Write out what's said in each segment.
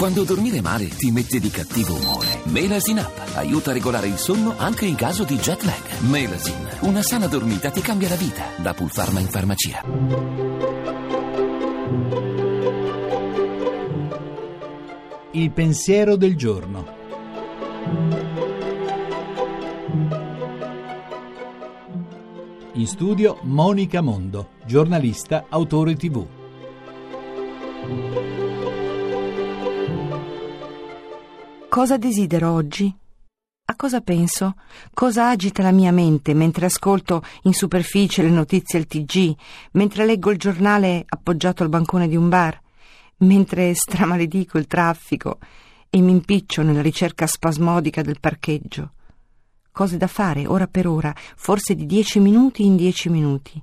Quando dormire male ti mette di cattivo umore. Melasin Up aiuta a regolare il sonno anche in caso di jet lag. Melasin, una sana dormita ti cambia la vita. Da Pulpharma in farmacia. Il pensiero del giorno. In studio Monica Mondo, giornalista, autore tv. Cosa desidero oggi? A cosa penso? Cosa agita la mia mente mentre ascolto in superficie le notizie al TG, mentre leggo il giornale appoggiato al bancone di un bar, mentre stramaledico il traffico e mi impiccio nella ricerca spasmodica del parcheggio? Cose da fare ora per ora, forse di dieci minuti in dieci minuti.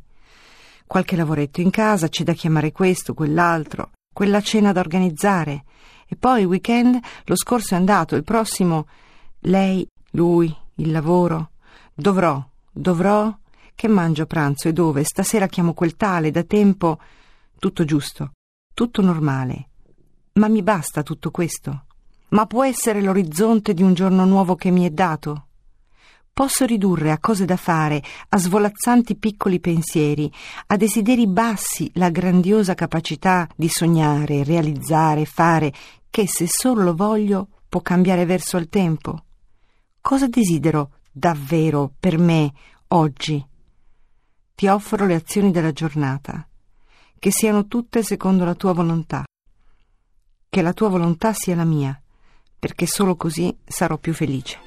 Qualche lavoretto in casa, c'è da chiamare questo, quell'altro, quella cena da organizzare. E poi il weekend, lo scorso è andato, il prossimo lei, lui, il lavoro. Dovrò, dovrò. Che mangio a pranzo e dove? Stasera chiamo quel tale, da tempo. Tutto giusto, tutto normale. Ma mi basta tutto questo? Ma può essere l'orizzonte di un giorno nuovo che mi è dato? Posso ridurre a cose da fare, a svolazzanti piccoli pensieri, a desideri bassi la grandiosa capacità di sognare, realizzare, fare, che se solo lo voglio può cambiare verso il tempo. Cosa desidero davvero per me oggi? Ti offro le azioni della giornata, che siano tutte secondo la tua volontà, che la tua volontà sia la mia, perché solo così sarò più felice.